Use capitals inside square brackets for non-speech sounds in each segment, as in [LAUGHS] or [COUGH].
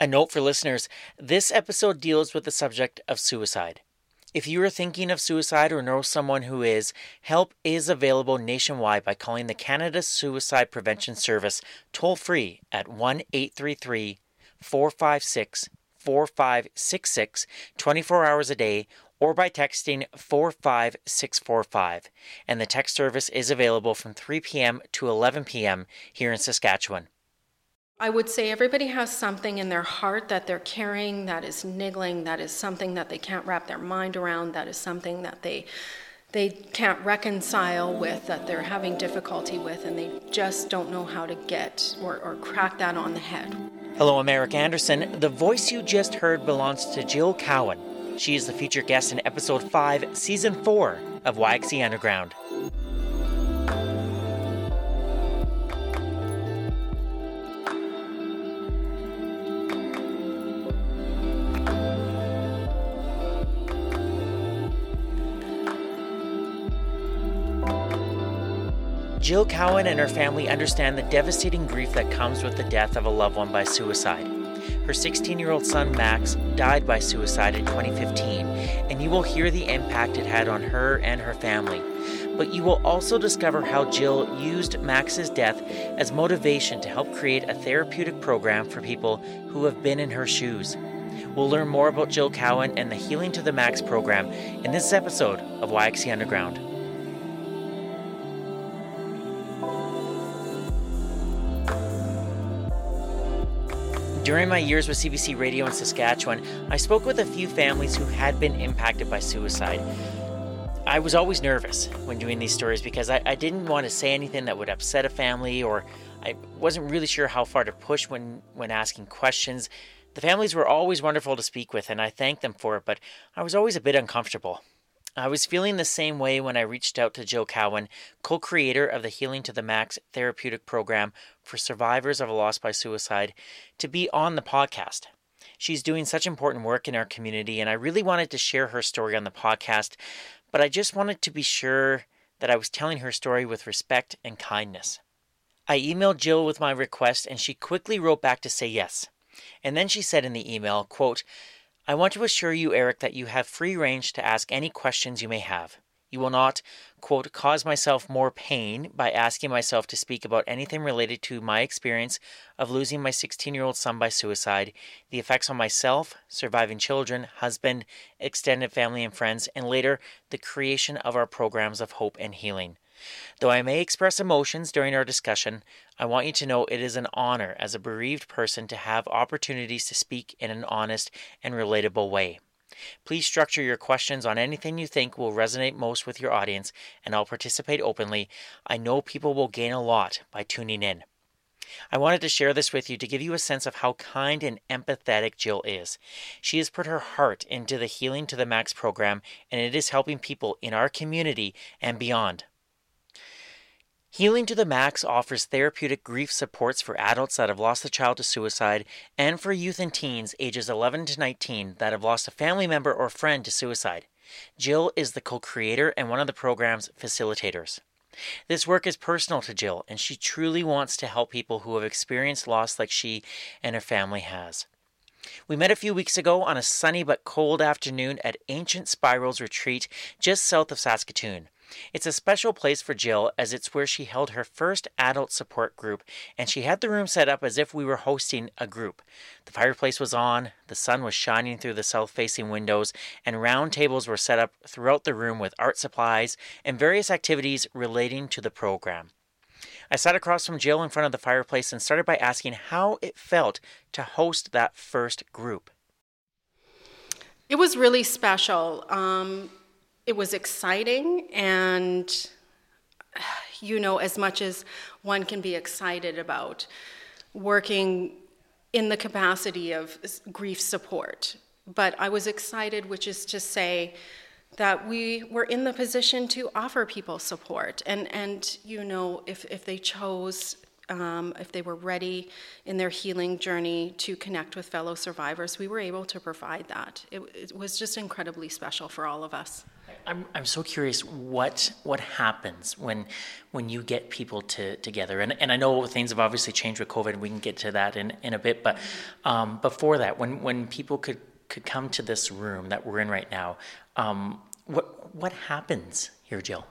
A note for listeners this episode deals with the subject of suicide. If you are thinking of suicide or know someone who is, help is available nationwide by calling the Canada Suicide Prevention Service toll free at 1 833 456 4566 24 hours a day or by texting 45645. And the text service is available from 3 p.m. to 11 p.m. here in Saskatchewan. I would say everybody has something in their heart that they're carrying that is niggling, that is something that they can't wrap their mind around, that is something that they they can't reconcile with, that they're having difficulty with, and they just don't know how to get or, or crack that on the head. Hello, I'm Eric Anderson. The voice you just heard belongs to Jill Cowan. She is the featured guest in episode 5, season 4 of YXE Underground. Jill Cowan and her family understand the devastating grief that comes with the death of a loved one by suicide. Her 16 year old son Max died by suicide in 2015, and you will hear the impact it had on her and her family. But you will also discover how Jill used Max's death as motivation to help create a therapeutic program for people who have been in her shoes. We'll learn more about Jill Cowan and the Healing to the Max program in this episode of YXE Underground. During my years with CBC Radio in Saskatchewan, I spoke with a few families who had been impacted by suicide. I was always nervous when doing these stories because I, I, didn't want to say anything that would upset a family, or I wasn't really sure how far to push when, when asking questions. The families were always wonderful to speak with, and I thanked them for it, but I was always a bit uncomfortable. I was feeling the same way when I reached out to Jill Cowan, co creator of the Healing to the Max therapeutic program for survivors of a loss by suicide, to be on the podcast. She's doing such important work in our community, and I really wanted to share her story on the podcast, but I just wanted to be sure that I was telling her story with respect and kindness. I emailed Jill with my request, and she quickly wrote back to say yes. And then she said in the email, quote, I want to assure you, Eric, that you have free range to ask any questions you may have. You will not, quote, cause myself more pain by asking myself to speak about anything related to my experience of losing my 16 year old son by suicide, the effects on myself, surviving children, husband, extended family and friends, and later the creation of our programs of hope and healing. Though I may express emotions during our discussion, I want you to know it is an honor as a bereaved person to have opportunities to speak in an honest and relatable way. Please structure your questions on anything you think will resonate most with your audience, and I'll participate openly. I know people will gain a lot by tuning in. I wanted to share this with you to give you a sense of how kind and empathetic Jill is. She has put her heart into the Healing to the Max program, and it is helping people in our community and beyond. Healing to the Max offers therapeutic grief supports for adults that have lost a child to suicide and for youth and teens ages 11 to 19 that have lost a family member or friend to suicide. Jill is the co creator and one of the program's facilitators. This work is personal to Jill, and she truly wants to help people who have experienced loss like she and her family has. We met a few weeks ago on a sunny but cold afternoon at Ancient Spirals Retreat just south of Saskatoon. It's a special place for Jill as it's where she held her first adult support group, and she had the room set up as if we were hosting a group. The fireplace was on, the sun was shining through the south facing windows, and round tables were set up throughout the room with art supplies and various activities relating to the program. I sat across from Jill in front of the fireplace and started by asking how it felt to host that first group. It was really special. Um, it was exciting and you know as much as one can be excited about working in the capacity of grief support but i was excited which is to say that we were in the position to offer people support and and you know if if they chose um, if they were ready in their healing journey to connect with fellow survivors, we were able to provide that. It, it was just incredibly special for all of us. I'm, I'm so curious what what happens when when you get people to, together. And, and I know things have obviously changed with COVID we can get to that in, in a bit but um, before that when when people could could come to this room that we're in right now um, what what happens here Jill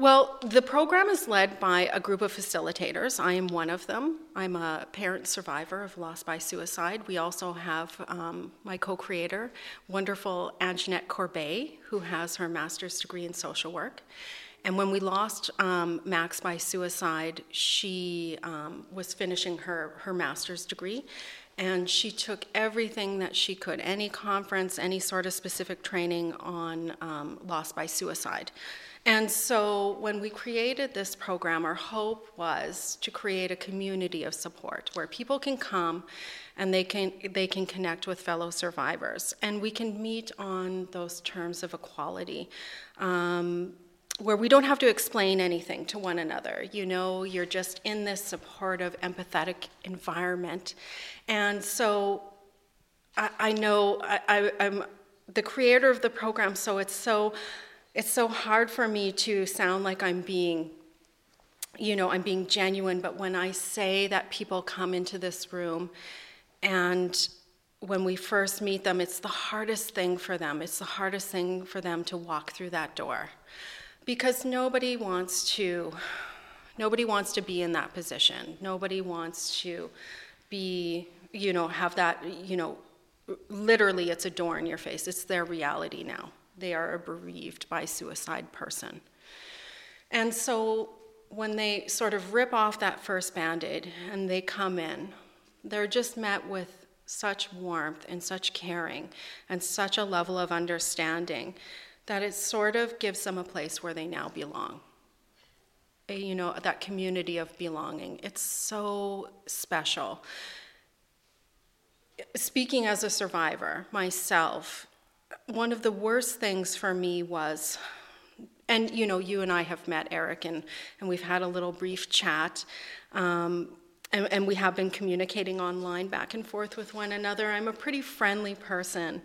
well, the program is led by a group of facilitators. I am one of them. I'm a parent survivor of loss by suicide. We also have um, my co creator, wonderful Anjanette Corbet, who has her master's degree in social work. And when we lost um, Max by suicide, she um, was finishing her, her master's degree. And she took everything that she could, any conference, any sort of specific training on um, loss by suicide. And so when we created this program, our hope was to create a community of support where people can come and they can, they can connect with fellow survivors. And we can meet on those terms of equality. Um, where we don't have to explain anything to one another. You know, you're just in this supportive, empathetic environment. And so I, I know I, I, I'm the creator of the program, so it's so it's so hard for me to sound like I'm being, you know, I'm being genuine, but when I say that people come into this room and when we first meet them, it's the hardest thing for them. It's the hardest thing for them to walk through that door. Because nobody wants to nobody wants to be in that position. Nobody wants to be, you know, have that, you know, literally it's a door in your face. It's their reality now they are a bereaved by suicide person. And so when they sort of rip off that first band aid and they come in, they're just met with such warmth and such caring and such a level of understanding that it sort of gives them a place where they now belong. You know, that community of belonging. It's so special. Speaking as a survivor myself, one of the worst things for me was and you know you and i have met eric and, and we've had a little brief chat um, and, and, we have been communicating online back and forth with one another. I'm a pretty friendly person.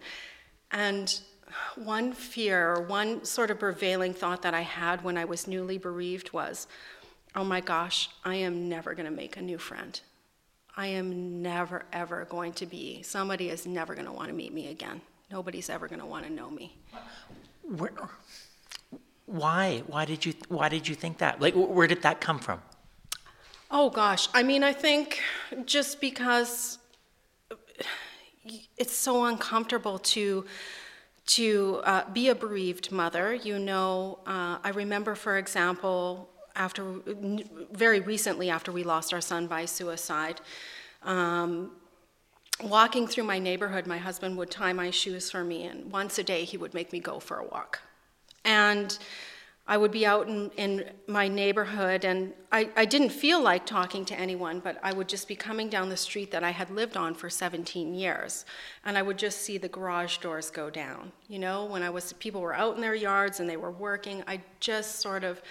And one fear one sort of prevailing thought that i had when i was newly bereaved was oh my gosh i am never going to make a new friend. I am never ever going to be. Somebody is never going to want to meet me again nobody's ever going to want to know me. Where, why? Why did you? Why did you think that? Like, where did that come from? Oh gosh, I mean, I think just because it's so uncomfortable to to uh, be a bereaved mother. You know, uh, I remember, for example, after very recently after we lost our son by suicide. Um, walking through my neighborhood, my husband would tie my shoes for me, and once a day he would make me go for a walk. And I would be out in, in my neighborhood, and I, I didn't feel like talking to anyone, but I would just be coming down the street that I had lived on for 17 years, and I would just see the garage doors go down. You know, when I was people were out in their yards and they were working, I just sort of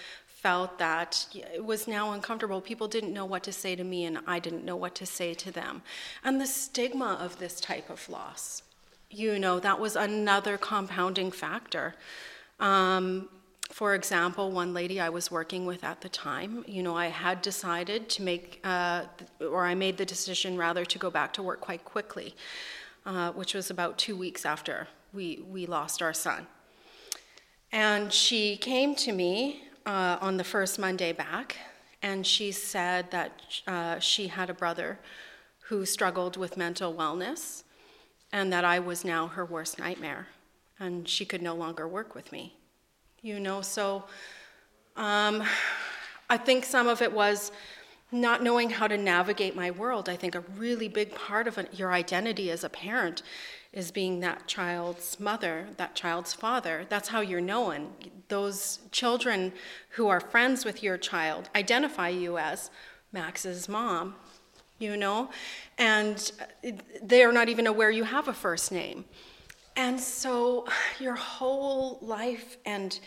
felt that it was now uncomfortable. People didn't know what to say to me, and I didn't know what to say to them. And the stigma of this type of loss, you know, that was another compounding factor. Um, for example, one lady I was working with at the time, you know, I had decided to make, uh, or I made the decision rather to go back to work quite quickly, uh, which was about two weeks after we, we lost our son. And she came to me uh, on the first Monday back, and she said that uh, she had a brother who struggled with mental wellness, and that I was now her worst nightmare, and she could no longer work with me. You know, so um, I think some of it was not knowing how to navigate my world. I think a really big part of your identity as a parent is being that child's mother, that child's father. That's how you're known. Those children who are friends with your child identify you as Max's mom, you know, and they're not even aware you have a first name. And so your whole life and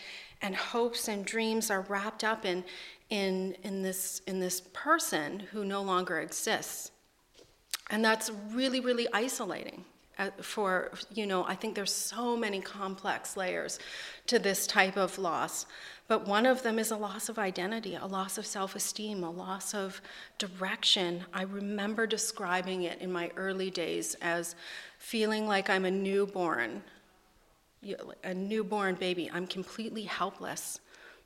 and hopes and dreams are wrapped up in in in this in this person who no longer exists. And that's really really isolating Uh, for you know i think there's so many complex layers to this type of loss. But one of them is a loss of identity a loss of self-esteem a loss of direction. I remember describing it in my early days as feeling like i'm a newborn. A newborn baby. I'm completely helpless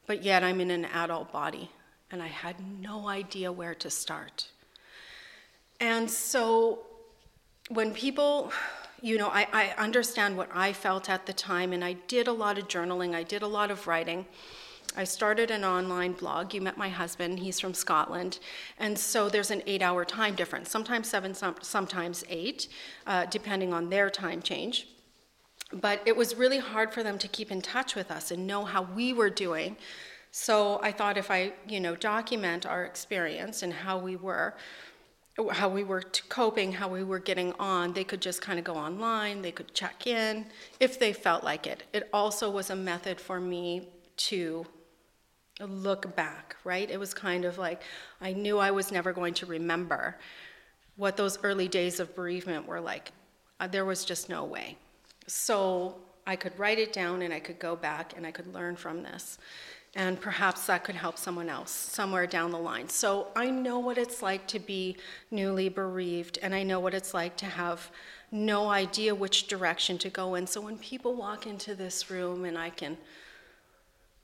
but yet i'm in an adult body and i had no idea where to start. And so when people, you know, I, I understand what I felt at the time, and I did a lot of journaling, I did a lot of writing. I started an online blog. You met my husband, he's from Scotland. And so there's an eight hour time difference, sometimes seven, sometimes eight, uh, depending on their time change. But it was really hard for them to keep in touch with us and know how we were doing. So I thought if I, you know, document our experience and how we were, how we were coping, how we were getting on. They could just kind of go online, they could check in if they felt like it. It also was a method for me to look back, right? It was kind of like I knew I was never going to remember what those early days of bereavement were like. Uh, there was just no way. So I could write it down and I could go back and I could learn from this and perhaps that could help someone else somewhere down the line. So I know what it's like to be newly bereaved, and I know what it's like to have no idea which direction to go in. So when people walk into this room and I can,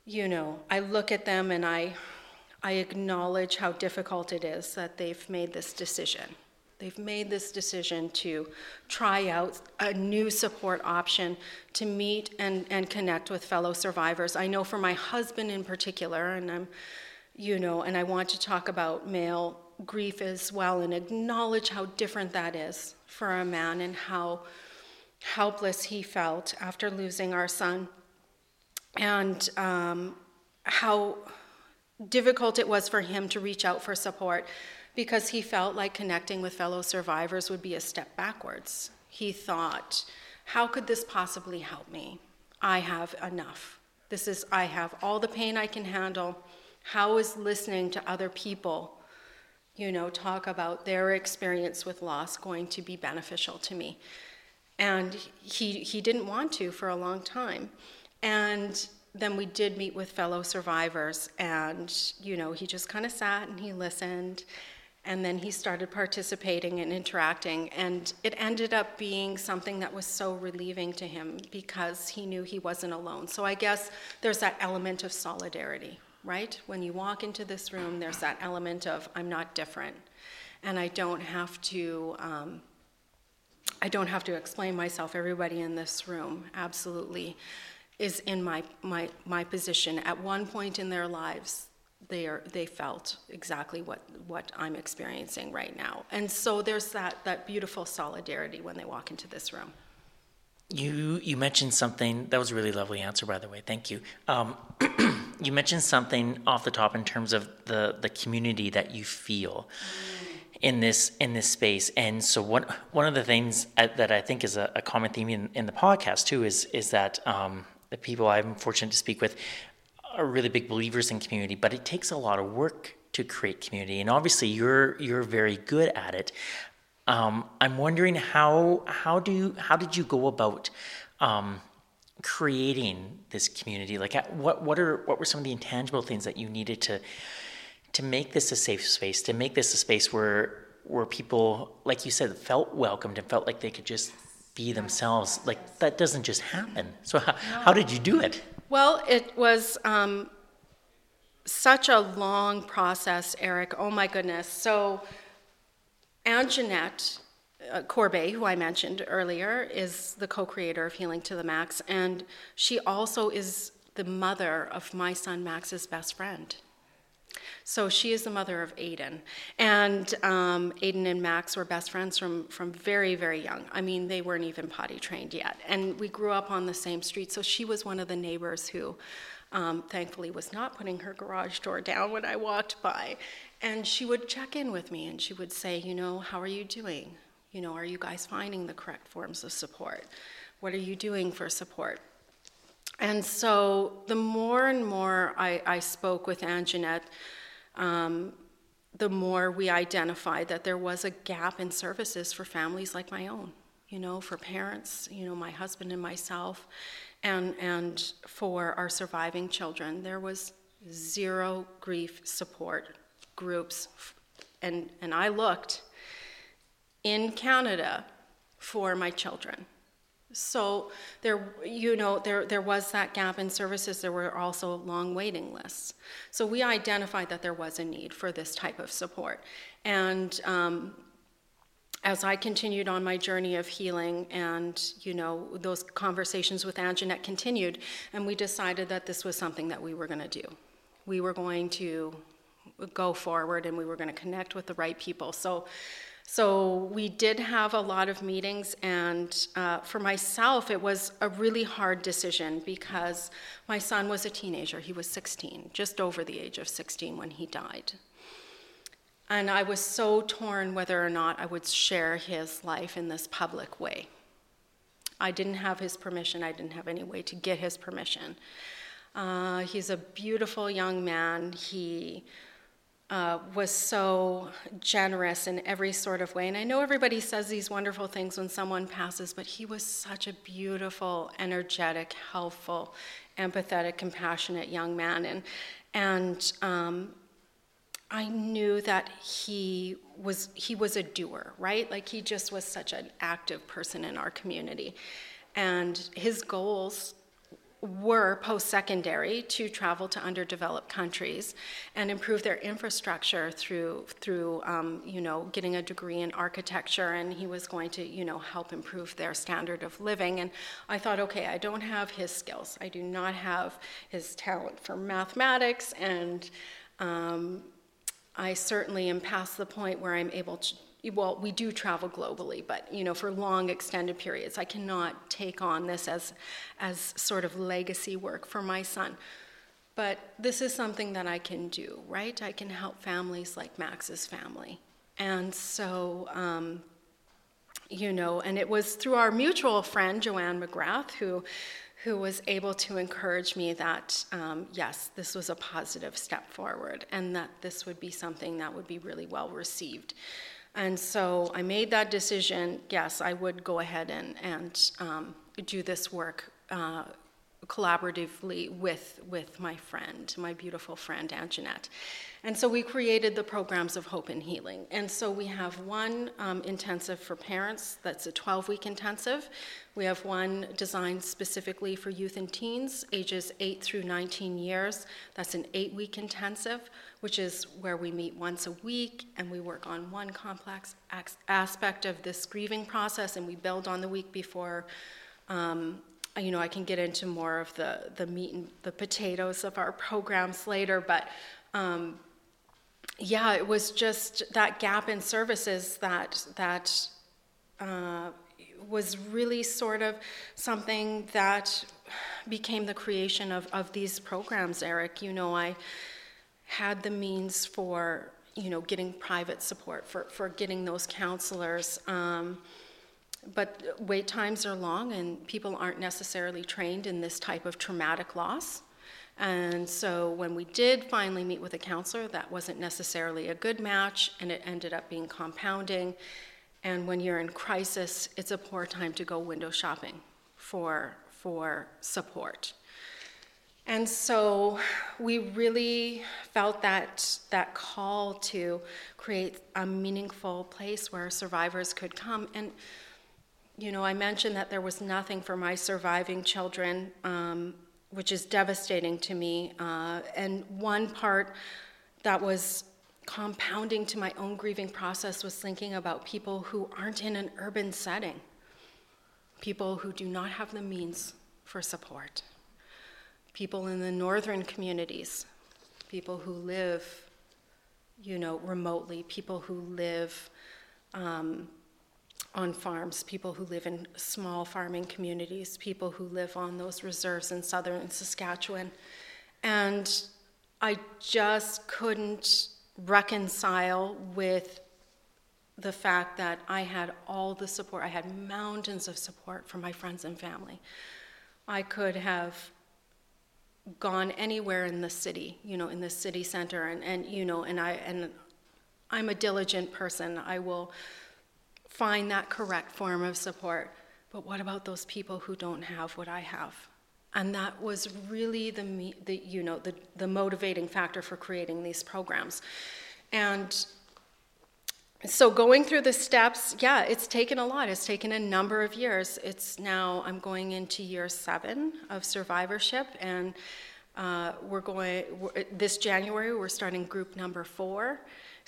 you know, I look at them and I, I acknowledge how difficult it is that they've made this decision. They've made this decision to try out a new support option to meet and, and connect with fellow survivors. I know for my husband in particular, and I'm, you know, and I want to talk about male grief as well and acknowledge how different that is for a man and how helpless he felt after losing our son and um, how difficult it was for him to reach out for support because he felt like connecting with fellow survivors would be a step backwards. He thought, how could this possibly help me? I have enough. This is, I have all the pain I can handle. How is listening to other people, you know, talk about their experience with loss going to be beneficial to me? And he, he didn't want to for a long time. And then we did meet with fellow survivors, and, you know, he just kind of sat and he listened and then he started participating and interacting and it ended up being something that was so relieving to him because he knew he wasn't alone. So i guess there's that element of solidarity right? When you walk into this room there's that element of i'm not different. And i don't have to um, i don't have to explain myself. Everybody in this room absolutely is in my, my, my position. At one point in their lives they are they felt exactly what what I'm experiencing right now. And so there's that that beautiful solidarity when they walk into this room. You you mentioned something that was a really lovely answer by the way. Thank you. Um, [CLEARS THROAT] you mentioned something off the top in terms of the the community that you feel. Mm. In this in this space, and so one one of the things that I think is a, a common theme in, in the podcast too is is that um, the people I'm fortunate to speak with are really big believers in community, but it takes a lot of work to create community, and obviously you're you're very good at it. Um, I'm wondering how how do you, how did you go about um, creating this community? Like, what what are what were some of the intangible things that you needed to to make this a safe space, to make this a space where where people, like you said, felt welcomed and felt like they could just be themselves? Like that doesn't just happen. So how, how did you do it? Well, it was um, such a long process, Eric. Oh my goodness. So, Anjanette uh, Corbet, who I mentioned earlier, is the co creator of Healing to the Max, and she also is the mother of my son Max's best friend. So she is the mother of Aiden. And um, Aiden and Max were best friends from, from very, very young. I mean, they weren't even potty trained yet. And we grew up on the same street. So she was one of the neighbors who, um, thankfully, was not putting her garage door down when I walked by. And she would check in with me and she would say, You know, how are you doing? You know, are you guys finding the correct forms of support? What are you doing for support? And so the more and more I, I spoke with Anjanette, um, the more we identified that there was a gap in services for families like my own. you know, for parents, you know, my husband and myself, and, and for our surviving children. There was zero grief support groups. And, and I looked in Canada for my children. So there, you know, there, there was that gap in services. There were also long waiting lists. So we identified that there was a need for this type of support. And um, as I continued on my journey of healing, and you know, those conversations with Anjanette continued, and we decided that this was something that we were going to do. We were going to go forward, and we were going to connect with the right people. So so we did have a lot of meetings, and uh, for myself, it was a really hard decision because my son was a teenager. He was 16, just over the age of 16 when he died. And I was so torn whether or not I would share his life in this public way. I didn't have his permission, I didn't have any way to get his permission. Uh, he's a beautiful young man. He uh, was so generous in every sort of way. And I know everybody says these wonderful things when someone passes, but he was such a beautiful, energetic, helpful, empathetic, compassionate young man. And, and um, I knew that he was he was a doer, right? Like he just was such an active person in our community. And his goals were post secondary to travel to underdeveloped countries and improve their infrastructure through through um, you know getting a degree in architecture and he was going to you know help improve their standard of living. And I thought okay I don't have his skills. I do not have his talent for mathematics and um, I certainly am past the point where I'm able to well, we do travel globally, but you know, for long extended periods, I cannot take on this as, as sort of legacy work for my son. But this is something that I can do, right? I can help families like Max's family, and so, um, you know, and it was through our mutual friend Joanne McGrath who, who was able to encourage me that um, yes, this was a positive step forward, and that this would be something that would be really well received. And so I made that decision. Yes, I would go ahead and, and um, do this work uh, collaboratively with, with my friend, my beautiful friend, Anjanette. And so we created the programs of hope and healing. And so we have one um, intensive for parents, that's a 12 week intensive. We have one designed specifically for youth and teens, ages 8 through 19 years. That's an eight week intensive, which is where we meet once a week and we work on one complex aspect of this grieving process and we build on the week before. Um, you know, I can get into more of the, the meat and the potatoes of our programs later, but um, yeah, it was just that gap in services that that uh, was really sort of something that became the creation of, of these programs, Eric. You know, I had the means for, you know, getting private support, for, for getting those counselors. Um, but wait times are long, and people aren't necessarily trained in this type of traumatic loss. And so when we did finally meet with a counselor, that wasn't necessarily a good match, and it ended up being compounding. And when you're in crisis, it's a poor time to go window shopping for, for support. And so we really felt that, that call to create a meaningful place where survivors could come. And, you know, I mentioned that there was nothing for my surviving children. Um, which is devastating to me. Uh, and one part that was compounding to my own grieving process was thinking about people who aren't in an urban setting, people who do not have the means for support, people in the northern communities, people who live, you know, remotely, people who live um, on farms, people who live in small farming communities, people who live on those reserves in southern Saskatchewan. And I just couldn't reconcile with the fact that I had all the support. I had mountains of support from my friends and family. I could have gone anywhere in the city, you know, in the city center, and, and you know, and I and I'm a diligent person. I will find that correct form of support. But what about those people who don't have what I have? And that was really the, the you know the, the motivating factor for creating these programs. And so going through the steps, yeah, it's taken a lot. It's taken a number of years. It's now I'm going into year seven of survivorship, and uh, we're going this January. We're starting group number four.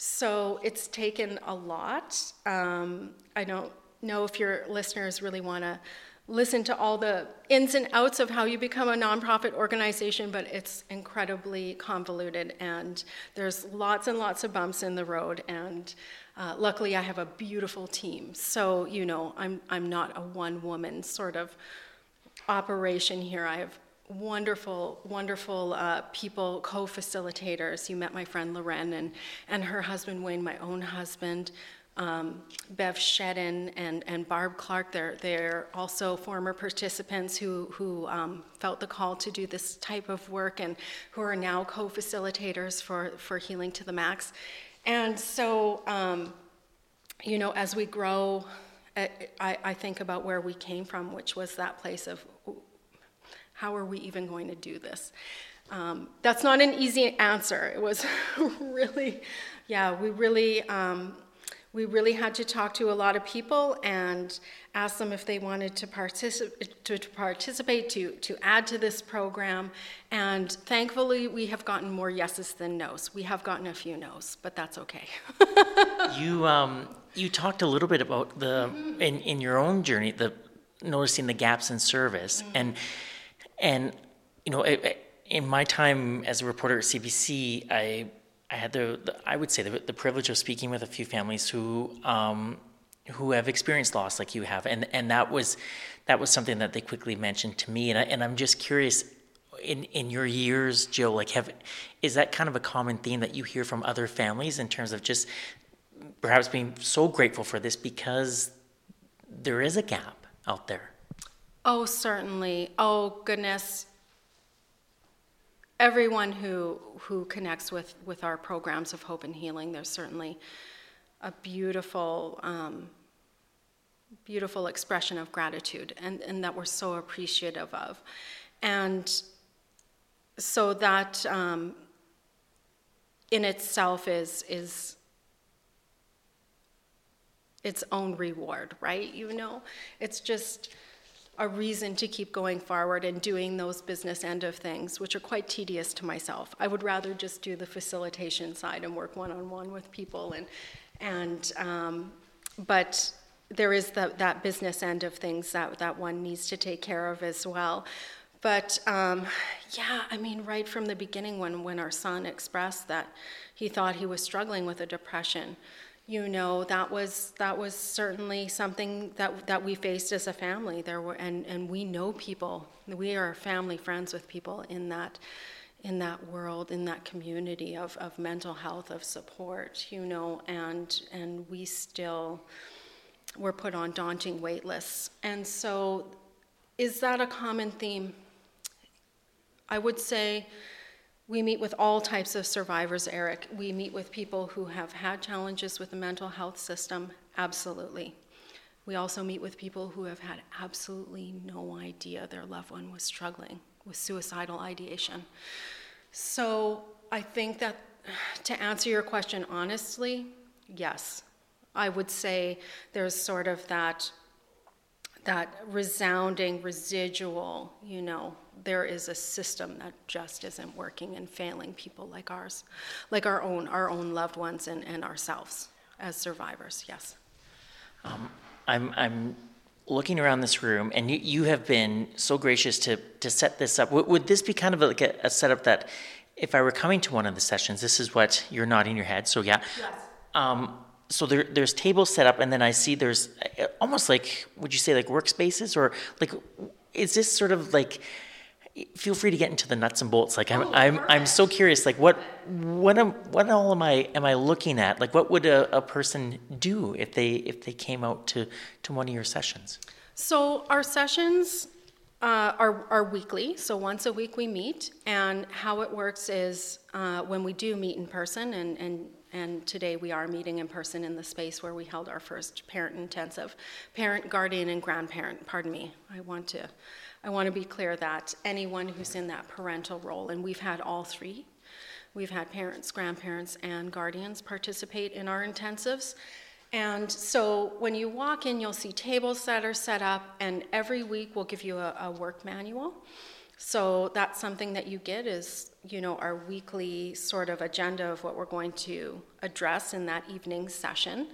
So it's taken a lot. Um, I don't know if your listeners really want to listen to all the ins and outs of how you become a nonprofit organization, but it's incredibly convoluted and there's lots and lots of bumps in the road. And uh, luckily, I have a beautiful team. So, you know, I'm, I'm not a one woman sort of operation here. I have wonderful, wonderful uh, people, co-facilitators. You met my friend Loren and, and her husband Wayne, my own husband, um, Bev Shedden and, and Barb Clark. They're, they're also former participants who, who um, felt the call to do this type of work and who are now co-facilitators for, for Healing to the Max. And so, um, you know, as we grow, I, I think about where we came from, which was that place of how are we even going to do this? Um, that's not an easy answer. It was [LAUGHS] really, yeah, we really, um, we really had to talk to a lot of people and ask them if they wanted to, particip- to, to, participate, to, to add to this program. And thankfully, we have gotten more yeses than nos. We have gotten a few nos, but that's okay. [LAUGHS] you, um, you talked a little bit about the, in, in your own journey, the noticing the gaps in service. Mm-hmm. And and you know, in my time as a reporter at CBC, I I had the, the I would say the, the, privilege of speaking with a few families who um, who have experienced loss like you have, and and that was that was something that they quickly mentioned to me, and I, and I'm just curious. In, in your years, Jill, like have is that kind of a common theme that you hear from other families in terms of just perhaps being so grateful for this because there is a gap out there? Oh, certainly. Oh, goodness. Everyone who, who connects with, with our programs of hope and healing, there's certainly a beautiful, um, beautiful expression of gratitude and, and that we're so appreciative of. And so that um, in itself is, is its own reward, right? You know, it's just a reason to keep going forward and doing those business end of things, which are quite tedious to myself. I would rather just do the facilitation side and work one on one with people, and and um, but there is the, that business end of things that that one needs to take care of as well. But um, yeah, I mean, right from the beginning, when when our son expressed that he thought he was struggling with a depression you know that was that was certainly something that that we faced as a family. There were and and we know people. We are family friends with people in that in that world in that community of, of mental health of support you know and and we still were put on daunting wait lists. And so is that a common theme? I would say we meet with all types of survivors, Eric. We meet with people who have had challenges with the mental health system, absolutely. We also meet with people who have had absolutely no idea their loved one was struggling with suicidal ideation. So I think that to answer your question honestly, yes. I would say there's sort of that that resounding residual, you know, there is a system that just isn't working and failing people like ours, like our own, our own loved ones and, and ourselves as survivors. Yes. Um, I'm, I'm looking around this room, and you, you have been so gracious to, to set this up. Would, would this be kind of like a, a, setup that if I were coming to one of the sessions, this is what you're nodding your head, so yeah. Yes. Um, so there, there's tables set up, and then I see there's uh, almost like, would you say like workspaces, or like, is this sort of like feel free to get into the nuts and bolts. Like I'm, oh, I'm, I'm so curious. Like what, what am, what all am I, am I looking at? Like what would a, a person do if they, if they came out to, to one of your sessions? So our sessions uh, are, are weekly. So once a week we meet, and how it works is uh, when we do meet in person, and, and and today we are meeting in person in the space where we held our first parent intensive. Parent, guardian, and grandparent, pardon me. I want to, I want to be clear that anyone who's in that parental role, and we've had all three, we've had parents, grandparents, and guardians participate in our intensives. And so when you walk in, you'll see tables that are set up, and every week we'll give you a, a work manual. So that's something that you get is, you know, our weekly sort of agenda of what we're going to address in that evening session.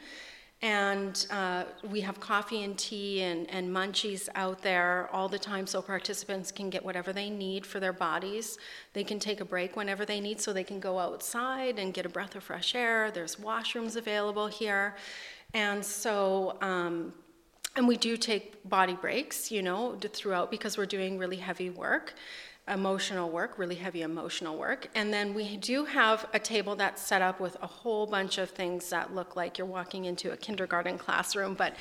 And uh, we have coffee and tea and, and munchies out there all the time so participants can get whatever they need for their bodies. They can take a break whenever they need so they can go outside and get a breath of fresh air. There's washrooms available here. And so, um, and we do take body breaks, you know, throughout because we're doing really heavy work emotional work, really heavy emotional work. And then we do have a table that's set up with a whole bunch of things that look like you're walking into a kindergarten classroom, but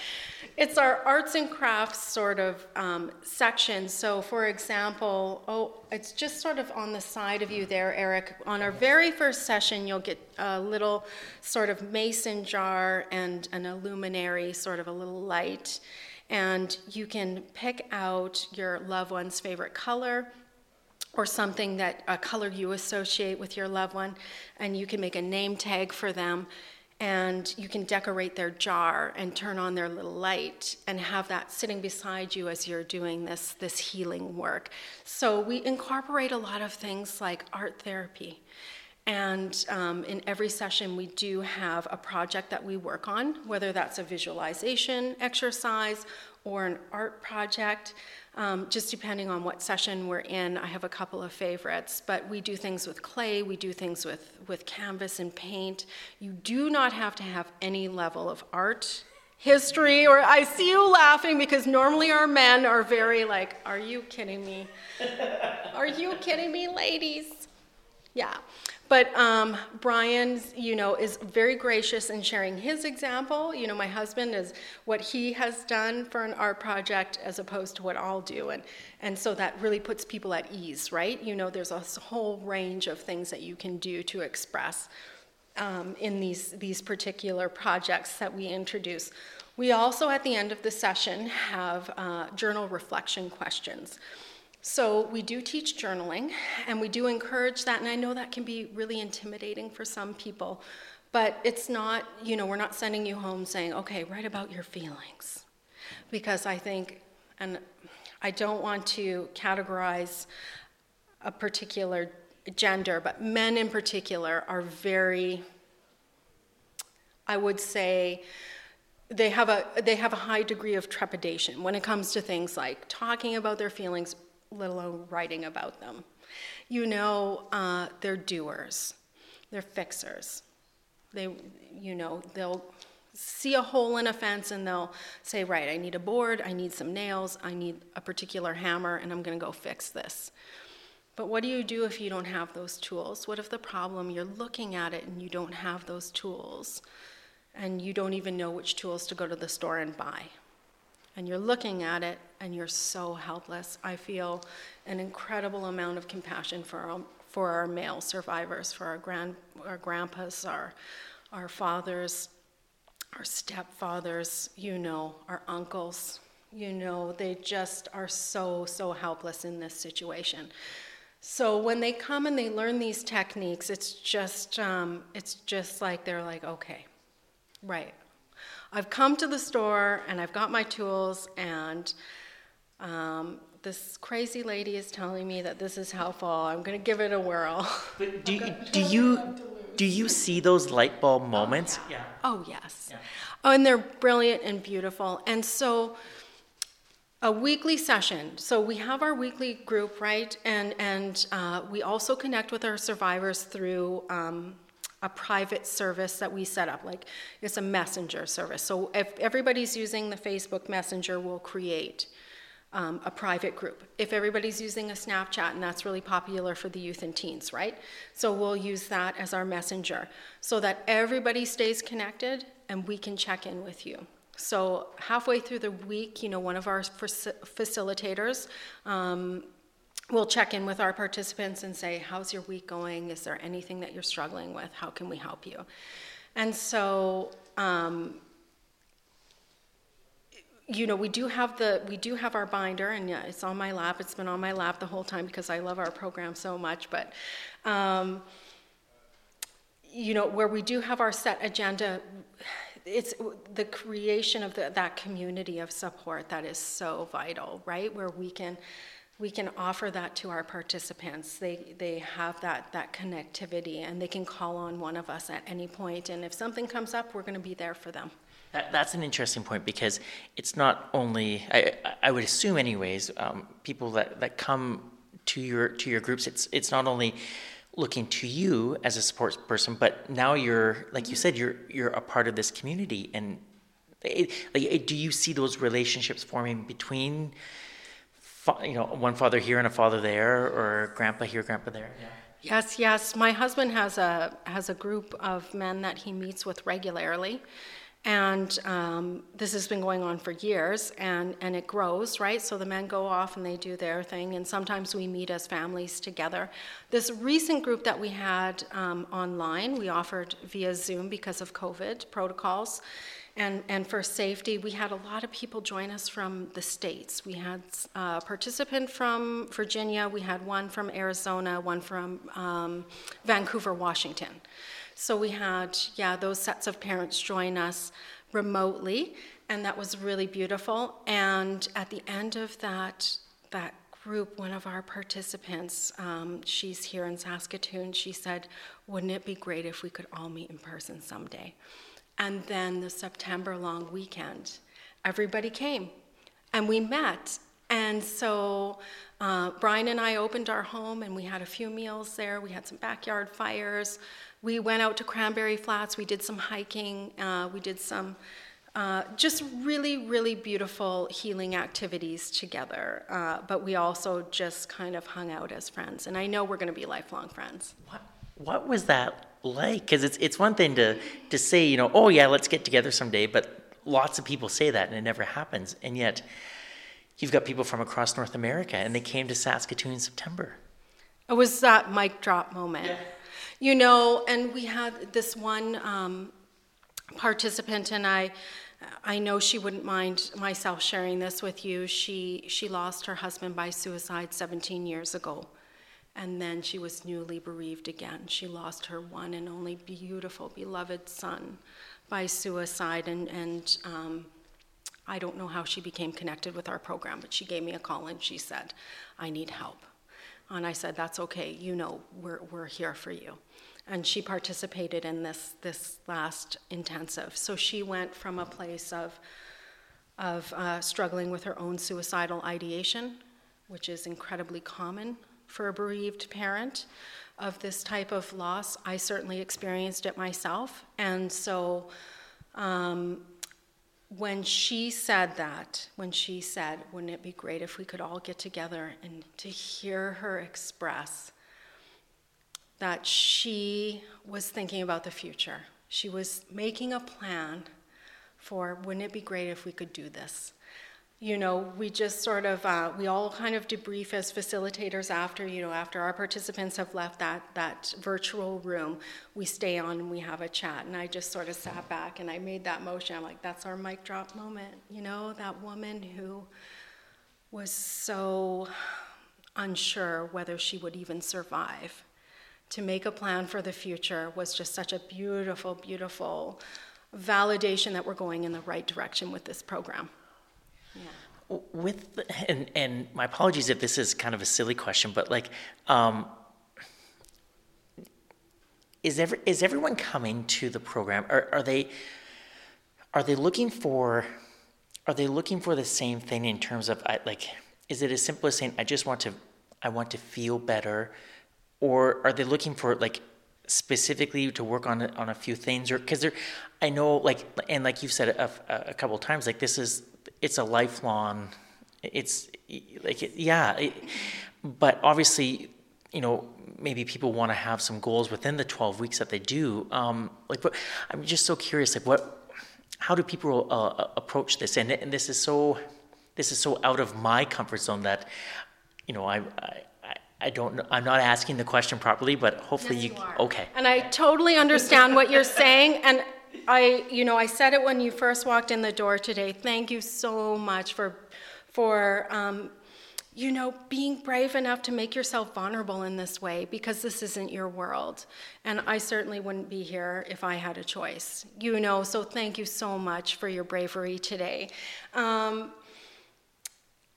it's our arts and crafts sort of um, section. So, for example, oh, it's just sort of on the side of you there, Eric. On our very first session, you'll get a little sort of mason jar and an illuminary, sort of a little light. And you can pick out your loved one's favorite color or something that a color you associate with your loved one, and you can make a name tag for them, and you can decorate their jar and turn on their little light and have that sitting beside you as you're doing this this healing work. So we incorporate a lot of things like art therapy. And um, in every session, we do have a project that we work on, whether that's a visualization exercise or an art project. Um, just depending on what session we're in, I have a couple of favorites. But we do things with clay, we do things with, with canvas and paint. You do not have to have any level of art history, or I see you laughing because normally our men are very like, Are you kidding me? Are you kidding me, ladies? Yeah. But um, Brian, you know, is very gracious in sharing his example. You know, my husband is what he has done for an art project as opposed to what I'll do, and and so that really puts people at ease, right? You know, there's a whole range of things that you can do to express um, in these these particular projects that we introduce. We also, at the end of the session, have uh, journal reflection questions. So we do teach journaling and we do encourage that, and I know that can be really intimidating for some people, but it's not, you know, we're not sending you home saying, okay, write about your feelings. Because I think, and I don't want to categorize a particular gender, but men in particular are very, I would say, they have a they have a high degree of trepidation when it comes to things like talking about their feelings let alone writing about them. You know, uh, they're doers, they're fixers. They, you know, they'll see a hole in a fence and they'll say, right, I need a board, I need some nails, I need a particular hammer, and I'm going to go fix this. But what do you do if you don't have those tools? What if the problem, you're looking at it and you don't have those tools, and you don't even know which tools to go to the store and buy? And you're looking at it and you're so helpless. I feel an incredible amount of compassion for our, for our male survivors, for our, grand, our grandpas, our, our fathers, our stepfathers, you know, our uncles. You know, they just are so, so helpless in this situation. So when they come and they learn these techniques, it's just, um, it's just like they're like, okay, right, I've come to the store and I've got my tools, and um, this crazy lady is telling me that this is helpful. I'm going to give it a whirl. But [LAUGHS] do, you, do you do you see those light bulb moments? Oh, yeah. Oh yes. Yeah. Oh, and they're brilliant and beautiful. And so a weekly session. So we have our weekly group, right? And and uh, we also connect with our survivors through um, a private service that we set up. Like it's a messenger service. So if everybody's using the Facebook Messenger, we'll create um, a private group. If everybody's using a Snapchat, and that's really popular for the youth and teens, right? So we'll use that as our messenger so that everybody stays connected and we can check in with you. So halfway through the week, you know, one of our facilitators um, we'll check in with our participants and say, How's your week going? Is there anything that you're struggling with? How can we help you? And so, um, you know, we do have the we do have our binder, and yeah, it's on my lap. It's been on my lap the whole time because I love our program so much. But um, you know, where we do have our set agenda, it's the creation of the, that community of support that is so vital, right? Where we can we can offer that to our participants. They they have that that connectivity, and they can call on one of us at any point. And if something comes up, we're going to be there for them. That, that's an interesting point because it's not only I, I would assume, anyways, um, people that, that come to your to your groups. It's it's not only looking to you as a support person, but now you're like you said, you're you're a part of this community, and it, like, do you see those relationships forming between? You know, one father here and a father there, or grandpa here, grandpa there. Yeah. Yes, yes. My husband has a has a group of men that he meets with regularly, and um, this has been going on for years, and and it grows, right? So the men go off and they do their thing, and sometimes we meet as families together. This recent group that we had um, online, we offered via Zoom because of COVID protocols and, and for safety, we had a lot of people join us from the states. We had a participant from Virginia, we had one from Arizona, one from um, Vancouver, Washington. So we had, yeah, those sets of parents join us remotely, and that was really beautiful. And at the end of that, that group, one of our participants, um, she's here in Saskatoon, she said, Wouldn't it be great if we could all meet in person someday? And then the September long weekend, everybody came and we met. And so uh, Brian and I opened our home and we had a few meals there. We had some backyard fires. We went out to Cranberry Flats. We did some hiking. Uh, we did some uh, just really, really beautiful healing activities together. Uh, but we also just kind of hung out as friends. And I know we're going to be lifelong friends. What, what was that like? Because it's it's one thing to to say, you know, oh yeah, let's get together someday, but lots of people say that and it never happens, and yet you've got people from across North America, and they came to Saskatoon in September. It was that mic drop moment, yeah. you know, and we had this one um, participant, and I. I know she wouldn't mind myself sharing this with you. She she lost her husband by suicide 17 years ago. And then she was newly bereaved again. She lost her one and only beautiful, beloved son by suicide. And, and um, I don't know how she became connected with our program, but she gave me a call and she said, I need help. And I said, That's okay. You know, we're, we're here for you. And she participated in this, this last intensive. So she went from a place of, of uh, struggling with her own suicidal ideation, which is incredibly common for a bereaved parent of this type of loss. I certainly experienced it myself. And so um, when she said that, when she said, wouldn't it be great if we could all get together and to hear her express that she was thinking about the future, she was making a plan for, wouldn't it be great if we could do this? You know, we just sort of, uh, we all kind of debrief as facilitators after, you know, after our participants have left that, that virtual room, we stay on and we have a chat. And I just sort of sat back and I made that motion. I'm like, that's our mic drop moment. You know, that woman who was so unsure whether she would even survive. To make a plan for the future was just such a beautiful, beautiful validation that we're going in the right direction with this program. With and and my apologies if this is kind of a silly question, but like, um, is every is everyone coming to the program? Are are they are they looking for are they looking for the same thing in terms of like is it as simple as saying I just want to I want to feel better, or are they looking for like specifically to work on on a few things or because there i know like and like you've said a, a, couple times like this is it's a lifelong it's like yeah it, but obviously you know maybe people want to have some goals within the 12 weeks that they do um, like what, i'm just so curious like what how do people uh, approach this and, and this is so this is so out of my comfort zone that you know I, I I don't know. I'm not asking the question properly, but hopefully Yes, you. you. Okay. And I totally understand what you're saying. And I, you know, I said it when you first walked in the door today. Thank you so much for, for, um, you know, being brave enough to make yourself vulnerable in this way because this isn't your world. And I certainly wouldn't be here if I had a choice, you know. So thank you so much for your bravery today. Um,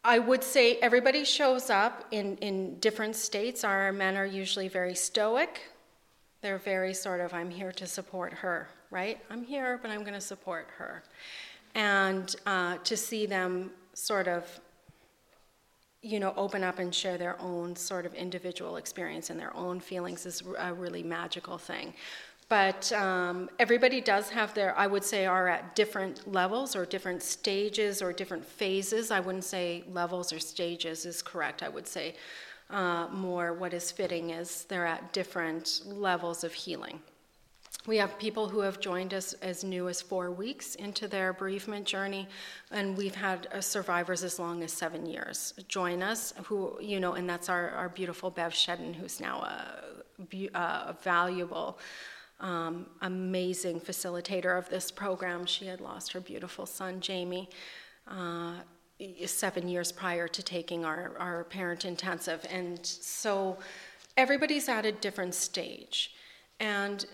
I would say everybody shows up in, in different states. Our men are usually very stoic. They're very sort of, I'm here to support her, right? I'm here, but I'm going to support her. And uh, to see them sort of, you know, open up and share their own sort of individual experience and their own feelings is a really magical thing. But um, everybody does have their, I would say, are at different levels or different stages or different phases. I wouldn't say levels or stages is correct. I would say uh, more what is fitting is they're at different levels of healing. We have people who have joined us as new as four weeks into their bereavement journey, and we've had uh, survivors as long as seven years join us. Who you know, and that's our, our beautiful Bev Shedden, who's now a, uh, a valuable um, amazing facilitator of this program. She had lost her beautiful son, Jamie, uh, seven years prior to taking our, our parent intensive. And so everybody's at a different stage. And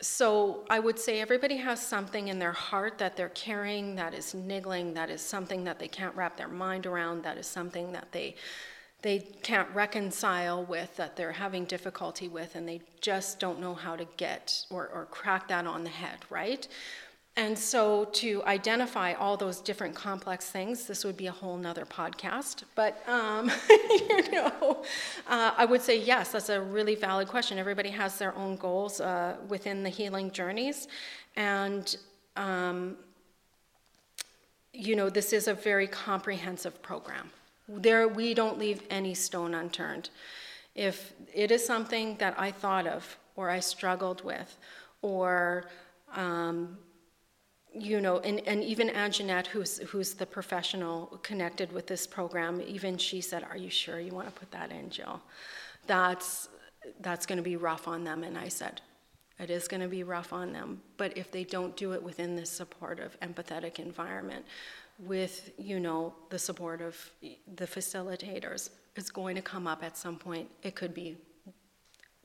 so I would say everybody has something in their heart that they're carrying that is niggling, that is something that they can't wrap their mind around, that is something that they they can't reconcile with, that they're having difficulty with, and they just don't know how to get or, or crack that on the head, right? And so to identify all those different complex things, this would be a whole nother podcast. But um, [LAUGHS] you know, uh, I would say yes, that's a really valid question. Everybody has their own goals uh, within the healing journeys, and um, you know, this is a very comprehensive program. There, we don't leave any stone unturned. If it is something that I thought of, or I struggled with, or um, you know, and, and even Anjanette, who's who's the professional connected with this program, even she said, "Are you sure you want to put that in, Jill? That's that's going to be rough on them." And I said, "It is going to be rough on them, but if they don't do it within this supportive, empathetic environment, with you know the support of the facilitators it's going to come up at some point it could be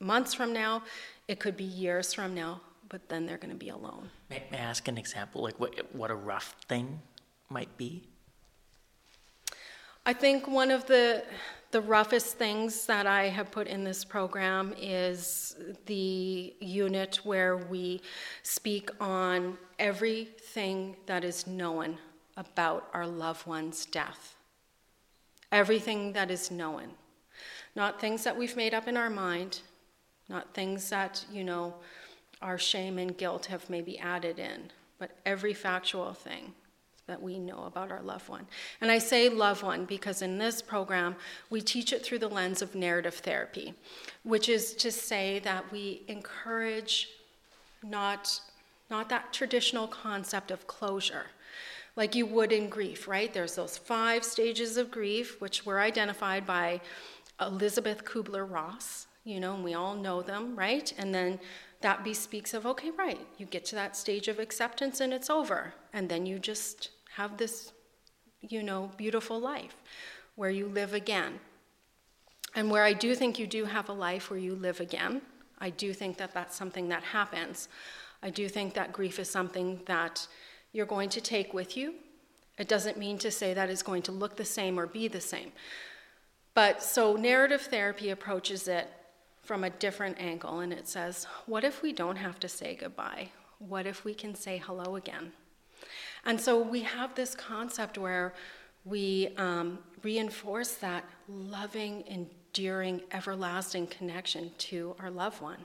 months from now it could be years from now but then they're going to be alone May, may I ask an example, like what what a rough thing might be? i think one of the the roughest things that i have put in this program is the unit where we speak on everything that is known about our loved one's death. Everything that is known. Not things that we've made up in our mind, not things that, you know, our shame and guilt have maybe added in, but every factual thing that we know about our loved one. And I say loved one because in this program, we teach it through the lens of narrative therapy, which is to say that we encourage not, not that traditional concept of closure like you would in grief, right? There's those five stages of grief, which were identified by Elisabeth Kubler Ross, you know, and we all know them, right? And then that bespeaks of, okay, right, you get to that stage of acceptance and it's over. And then you just have this, you know, beautiful life where you live again. And where I do think you do have a life where you live again, I do think that that's something that happens. I do think that grief is something that you're going to take with you. It doesn't mean to say that it's going to look the same or be the same. But so narrative therapy approaches it from a different angle and it says, what if we don't have to say goodbye? What if we can say hello again? And so we have this concept where we um, reinforce that loving, enduring, everlasting connection to our loved one.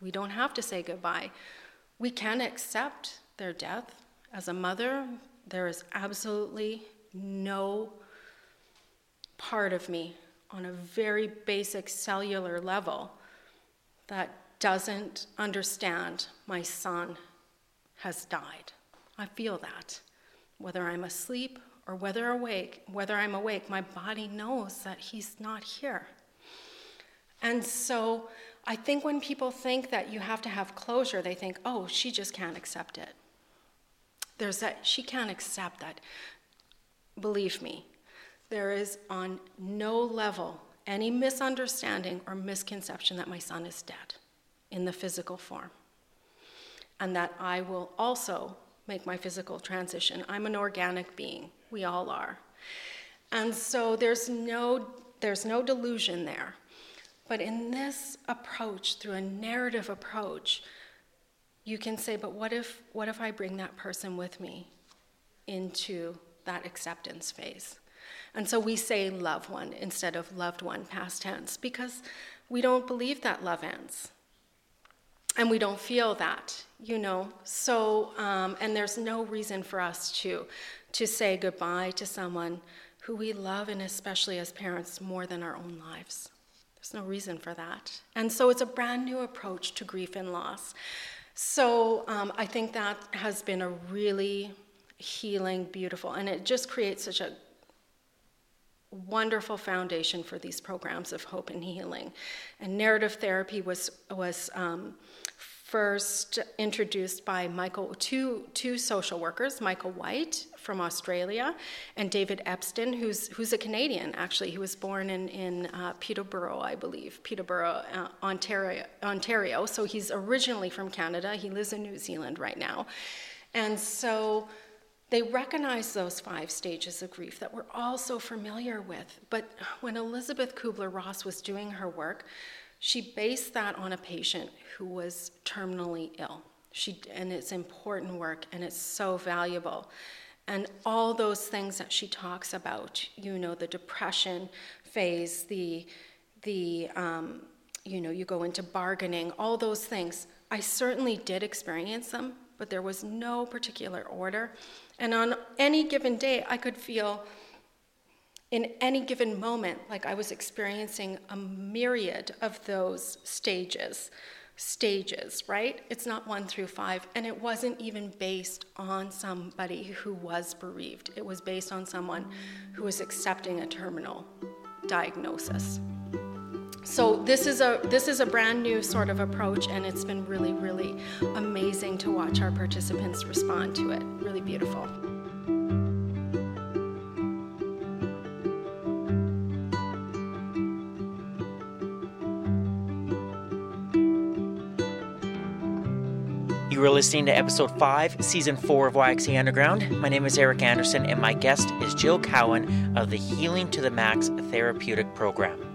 We don't have to say goodbye. We can accept their death, as a mother, there is absolutely no part of me on a very basic cellular level that doesn't understand my son has died. I feel that. Whether I'm asleep or whether awake, whether I'm awake, my body knows that he's not here. And so I think when people think that you have to have closure, they think, oh, she just can't accept it. There's that, she can't accept that. Believe me, there is on no level any misunderstanding or misconception that my son is dead in the physical form. And that I will also make my physical transition. I'm an organic being. We all are. And so there's no, there's no delusion there. But in this approach, through a narrative approach, you can say, but what if, what if I bring that person with me into that acceptance phase? And so we say love one instead of loved one past tense because we don't believe that love ends. And we don't feel that, you know. So, um, and there's no reason for us to, to say goodbye to someone who we love, and especially as parents, more than our own lives. There's no reason for that. And so it's a brand new approach to grief and loss. So um, I think that has been a really healing, beautiful, and it just creates such a wonderful foundation for these programs of hope and healing. And narrative therapy was was um, first introduced by Michael, two, two social workers, Michael White from Australia and David Epston, who's, who's a Canadian, actually. He was born in, in uh, Peterborough, I believe, Peterborough, uh, Ontario, Ontario. So he's originally from Canada. He lives in New Zealand right now. And so they recognize those five stages of grief that we're all so familiar with. But when Elisabeth Kubler Ross was doing her work, she based that on a patient who was terminally ill. She, and it's important work and it's so valuable. And all those things that she talks about, you know, the depression phase, the, the um, you know, you go into bargaining, all those things. I certainly did experience them, but there was no particular order. And on any given day, I could feel in any given moment, like I was experiencing a myriad of those stages, stages, right? It's not one through five. And it wasn't even based on somebody who was bereaved, it was based on someone who was accepting a terminal diagnosis. So this is a this is a brand new sort of approach and it's been really really amazing to watch our participants respond to it. Really beautiful. You are listening to episode 5, season 4 of YXE Underground. My name is Eric Anderson, and my guest is Jill Cowan of the Healing to the Max Therapeutic Program.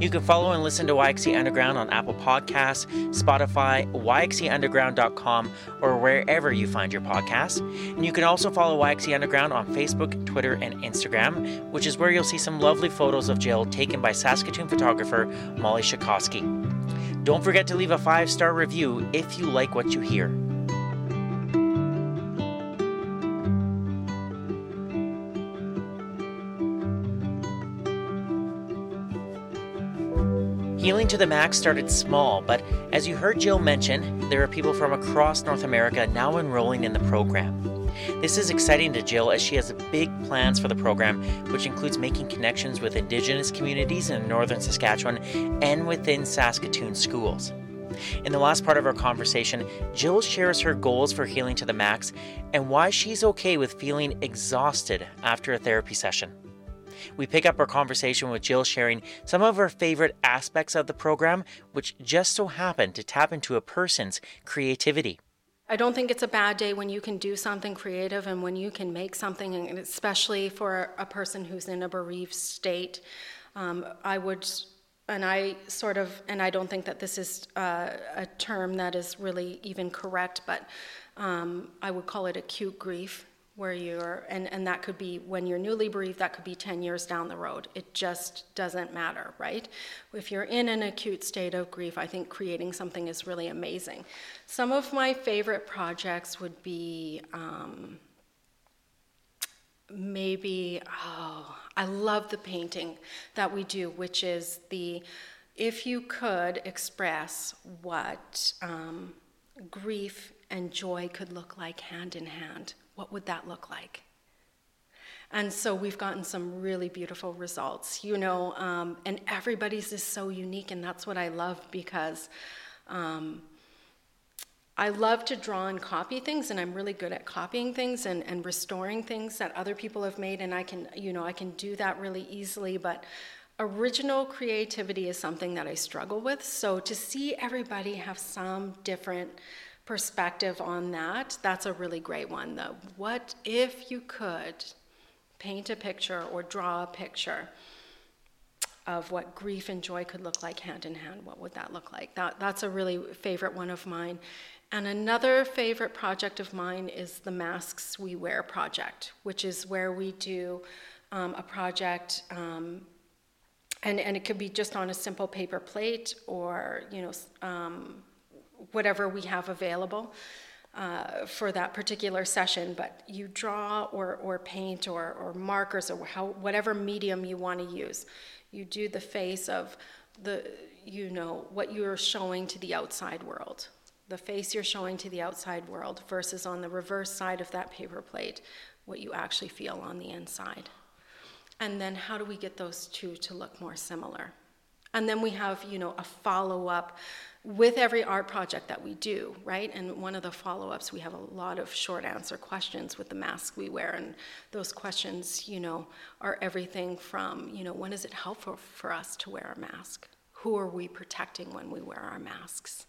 You can follow and listen to YXE Underground on Apple Podcasts, Spotify, YXEUnderground.com, or wherever you find your podcasts. And you can also follow YXE Underground on Facebook, Twitter, and Instagram, which is where you'll see some lovely photos of Jill taken by Saskatoon photographer Molly Shakowski. Don't forget to leave a five star review if you like what you hear. Healing to the Max started small, but as you heard Jill mention, there are people from across North America now enrolling in the program. This is exciting to Jill as she has big plans for the program, which includes making connections with Indigenous communities in northern Saskatchewan and within Saskatoon schools. In the last part of our conversation, Jill shares her goals for Healing to the Max and why she's okay with feeling exhausted after a therapy session. We pick up our conversation with Jill sharing some of her favorite aspects of the program, which just so happen to tap into a person's creativity. I don't think it's a bad day when you can do something creative and when you can make something, and especially for a person who's in a bereaved state. Um, I would, and I sort of, and I don't think that this is uh, a term that is really even correct, but um, I would call it acute grief where you're, and, and that could be when you're newly bereaved, that could be 10 years down the road. It just doesn't matter, right? If you're in an acute state of grief, I think creating something is really amazing. Some of my favorite projects would be um, maybe, oh, I love the painting that we do, which is the, if you could express what um, grief and joy could look like hand in hand what would that look like? And so we've gotten some really beautiful results, you know, um, and everybody's is so unique, and that's what I love because um, I love to draw and copy things, and I'm really good at copying things and, and restoring things that other people have made, and I can, you know, I can do that really easily, but original creativity is something that I struggle with. So to see everybody have some different perspective on that, that's a really great one. Though, what if you could paint a picture or draw a picture of what grief and joy could look like hand in hand. What would that look like? That, that's a really favorite one of mine. And another favorite project of mine is the Masks We Wear project, which is where we do um, a project, um, and, and it could be just on a simple paper plate or, you know, um, whatever we have available uh, for that particular session, but you draw or, or paint or, or markers or how, whatever medium you want to use. You do the face of the, you know, what you're showing to the outside world. The face you're showing to the outside world versus on the reverse side of that paper plate, what you actually feel on the inside. And then how do we get those two to look more similar? And then we have, you know, a follow up with every art project that we do, right? And one of the follow ups, we have a lot of short answer questions with the mask we wear. And those questions, you know, are everything from, you know, when is it helpful for us to wear a mask? Who are we protecting when we wear our masks?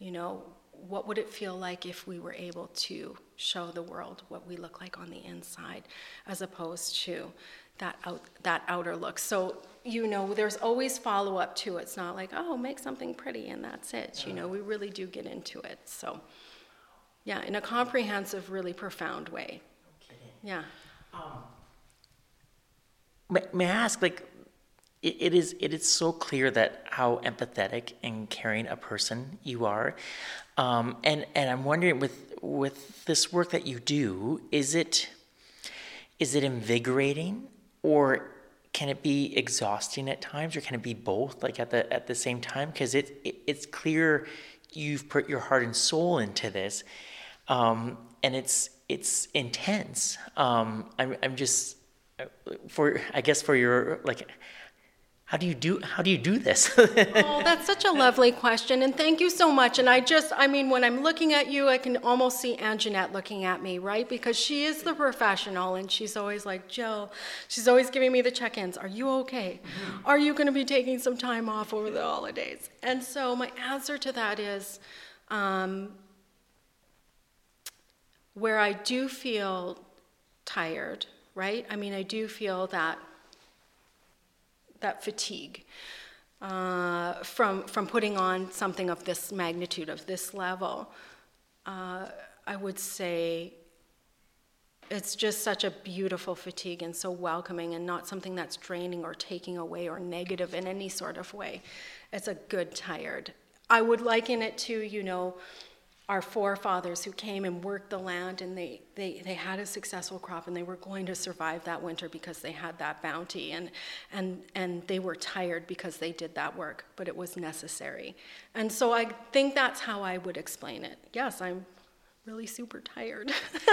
You know, what would it feel like if we were able to show the world what we look like on the inside as opposed to that out, that outer look. So you know, there's always follow up to it. It's not like oh, make something pretty and that's it. You know, we really do get into it. So yeah, in a comprehensive, really profound way. Yeah. Um, may, may I ask, like, it, it is it is so clear that how empathetic and caring a person you are, um, and and I'm wondering with with this work that you do, is it is it invigorating or can it be exhausting at times or can it be both like at the at the same time? Because it, it, it's clear you've put your heart and soul into this um, and it's it's intense. Um, I'm, I'm just for i guess for your like how do you do how do you do this? [LAUGHS] Oh that's such a lovely question and thank you so much and i just i mean when i'm looking at you i can almost see anjanette looking at me right? Because she is the professional and she's always like joe she's always giving me the check-ins are you okay? Mm-hmm. are you going to be taking some time off over the holidays? And so my answer to that is um, where i do feel tired right? I mean i do feel that that fatigue uh, from, from putting on something of this magnitude, of this level, uh, I would say it's just such a beautiful fatigue and so welcoming and not something that's draining or taking away or negative in any sort of way. It's a good tired. I would liken it to, you know, our forefathers who came and worked the land and they, they, they had a successful crop and they were going to survive that winter because they had that bounty and, and, and they were tired because they did that work, but it was necessary. And so I think that's how I would explain it. Yes, I'm really super tired. [LAUGHS]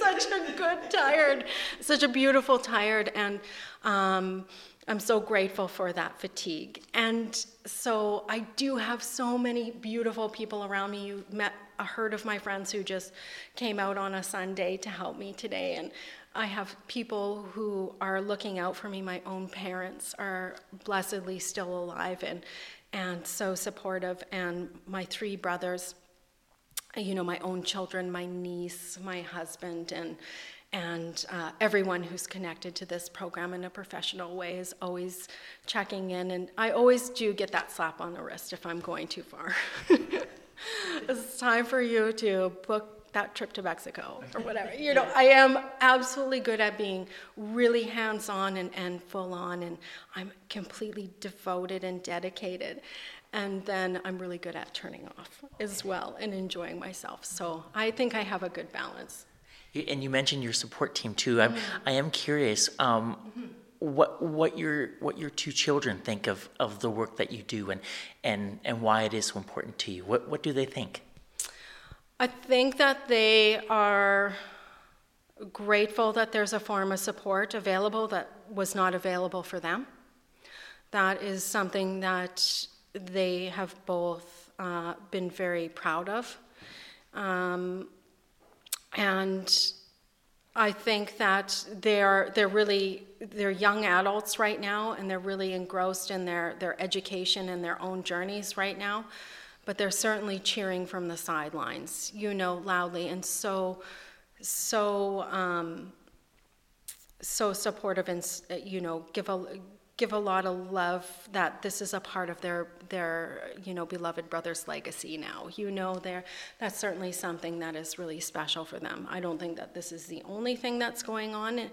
such a good tired, such a beautiful tired. And um, I'm so grateful for that fatigue. And so I do have so many beautiful people around me. You met a herd of my friends who just came out on a Sunday to help me today. And I have people who are looking out for me. My own parents are blessedly still alive and, and so supportive. And my three brothers, you know, my own children, my niece, my husband, and and uh, everyone who's connected to this program in a professional way is always checking in. And I always do get that slap on the wrist if I'm going too far. [LAUGHS] it's time for you to book that trip to Mexico or whatever. You know, I am absolutely good at being really hands on and, and full on, and I'm completely devoted and dedicated. And then I'm really good at turning off as well and enjoying myself. So I think I have a good balance. And you mentioned your support team too. I'm, mm-hmm. I am curious. Um, mm-hmm. What what your what your two children think of, of the work that you do and and and why it is so important to you? What what do they think? I think that they are grateful that there's a form of support available that was not available for them. That is something that they have both uh, been very proud of. Um, and I think that they're they're really they're young adults right now, and they're really engrossed in their their education and their own journeys right now. But they're certainly cheering from the sidelines, you know, loudly, and so so um, so supportive, and you know, give a give a lot of love that this is a part of their their you know beloved brother's legacy now. You know there that's certainly something that is really special for them. I don't think that this is the only thing that's going on.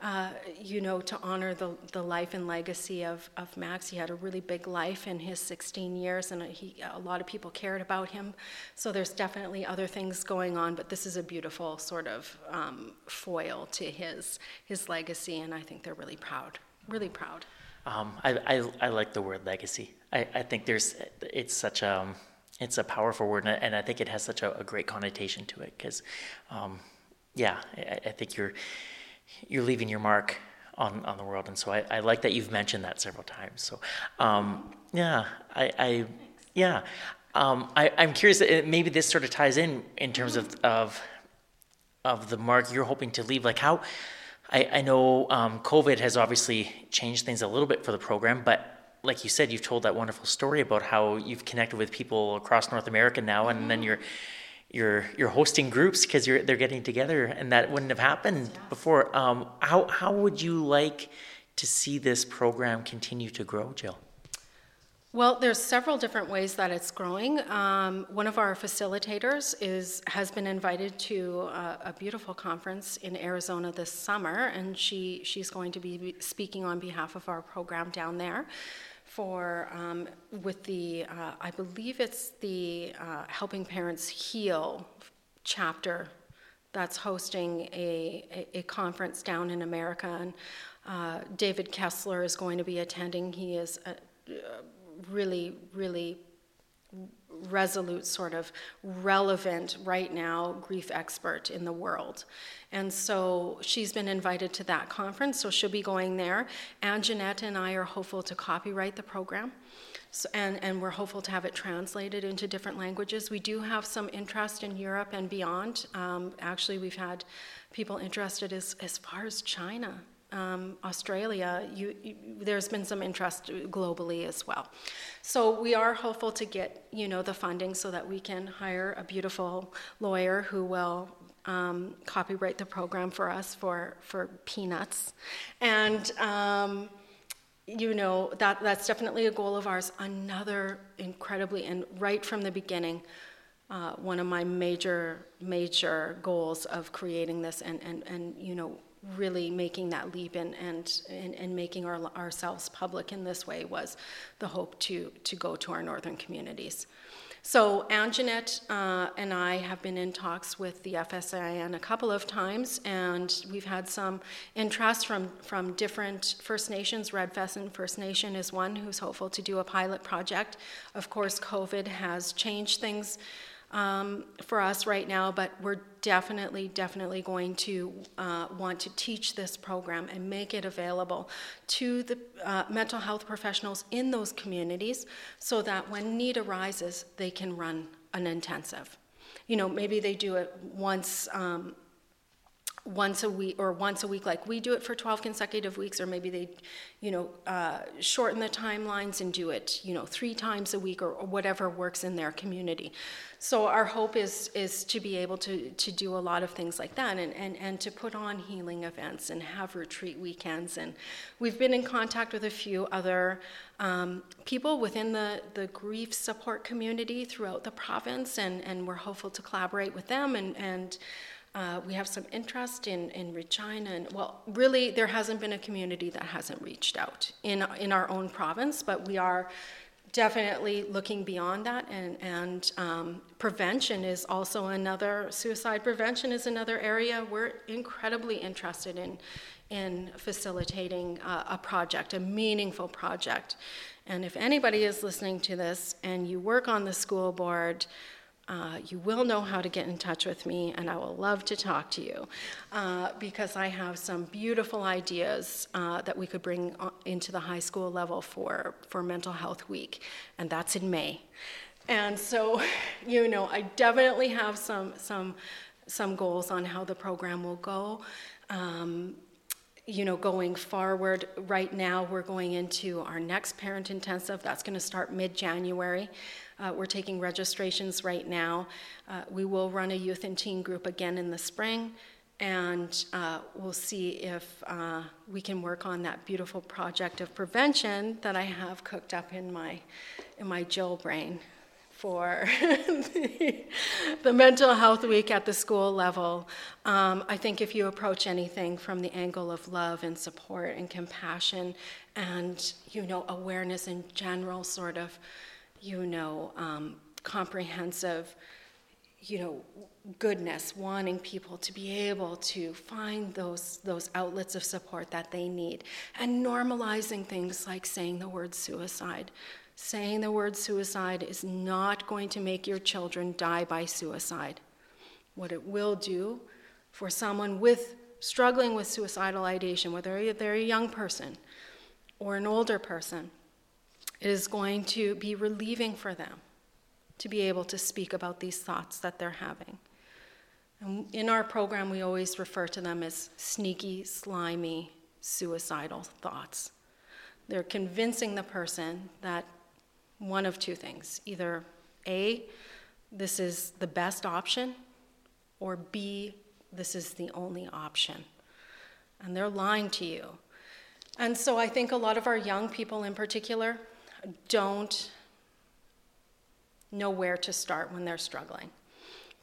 Uh, you know to honor the, the life and legacy of, of max he had a really big life in his 16 years and he, a lot of people cared about him. So there's definitely other things going on but this is a beautiful sort of um, foil to his his legacy and i think they're really proud really proud um, I, I, I, like the word legacy. I, I think there's it's such a it's a powerful word, and I think it has such a, a great connotation to it. Because, um, yeah, I, I, think you're you're leaving your mark on, on the world, and so I, I like that you've mentioned that several times. So, um, yeah, I, I yeah, um, I, I'm curious. Maybe this sort of ties in in terms of of of the mark you're hoping to leave. Like how I, I know um, COVID has obviously changed things a little bit for the program, but like you said, you've told that wonderful story about how you've connected with people across North America now, and then you're you're you're hosting groups because you're they're getting together, and that wouldn't have happened before. Um, how how would you like to see this program continue to grow, Jill? Well, there's several different ways that it's growing. Um, one of our facilitators is has been invited to a, a, beautiful conference in Arizona this summer, and she she's going to be speaking on behalf of our program down there for um, with the uh, I believe it's the uh, Helping Parents Heal chapter that's hosting a, a, conference down in America, and uh, David Kessler is going to be attending. He is a, really, really resolute, sort of relevant right now grief expert in the world. And so she's been invited to that conference, so she'll be going there. And Anjanette and I are hopeful to copyright the program. So, and, and we're hopeful to have it translated into different languages. We do have some interest in Europe and beyond. Um, actually, we've had people interested as, as far as China um, Australia, you, you, there's been some interest globally as well. So we are hopeful to get you know the funding so that we can hire a beautiful lawyer who will um, copyright the program for us for for peanuts, and. Um, you know that that's definitely a goal of ours. Another incredibly and right from the beginning, uh, one of my major major goals of creating this and and and you know really making that leap and, and, and, and, making our, ourselves public in this way was the hope to, to go to our northern communities. So Anjanette uh, and I have been in talks with the FSIN a couple of times, and we've had some interest from, from different First Nations. Red Pheasant First Nation is one who's hopeful to do a pilot project. Of course, COVID has changed things um, for us right now, but we're definitely, definitely going to uh, want to teach this program and make it available to the uh, mental health professionals in those communities so that when need arises, they can run an intensive. You know, maybe they do it once. Um, once a week or once a week like we do it for 12 consecutive weeks or maybe they you know uh, shorten the timelines and do it you know three times a week or, or, whatever works in their community. So our hope is is to be able to to do a lot of things like that and and, and to put on healing events and have retreat weekends and we've been in contact with a few other um, people within the, the grief support community throughout the province and, and we're hopeful to collaborate with them and, and uh, we have some interest in, in Regina, and well, really, there hasn't been a community that hasn't reached out in, in our own province, but we are definitely looking beyond that and, and um, prevention is also another suicide prevention is another area we're incredibly interested in in facilitating a project a meaningful project. And if anybody is listening to this and you work on the school board uh, you will know how to get in touch with me, and I will love to talk to you uh, because I have some beautiful ideas uh, that we could bring into the high school level for, for Mental Health Week, and that's in May. And so, [LAUGHS] you know, I definitely have some, some, some goals on how the program will go. Um, you know, going forward, right now we're going into our next parent intensive. That's going to start mid January. Uh, we're taking registrations right now. Uh, we will run a youth and teen group again in the spring, and uh, we'll see if uh, we can work on that beautiful project of prevention that I have cooked up in my in my Jill brain for the, [LAUGHS] the, mental health week at the school level. Um, I think if you approach anything from the angle of love and support and compassion and, you know, awareness in general, sort of, you know, um, comprehensive, you know, goodness, wanting people to be able to find those, those outlets of support that they need, and normalizing things like saying the word suicide saying the word suicide is not going to make your children die by suicide. What it will do for someone with struggling with suicidal ideation, whether they're a young person or an older person, it is going to be relieving for them to be able to speak about these thoughts that they're having. And in our program, we always refer to them as sneaky, slimy, suicidal thoughts. They're convincing the person that one of two things either A, this is the best option, or B, this is the only option. And they're lying to you. And so I think a lot of our young people in particular don't know where to start when they're struggling.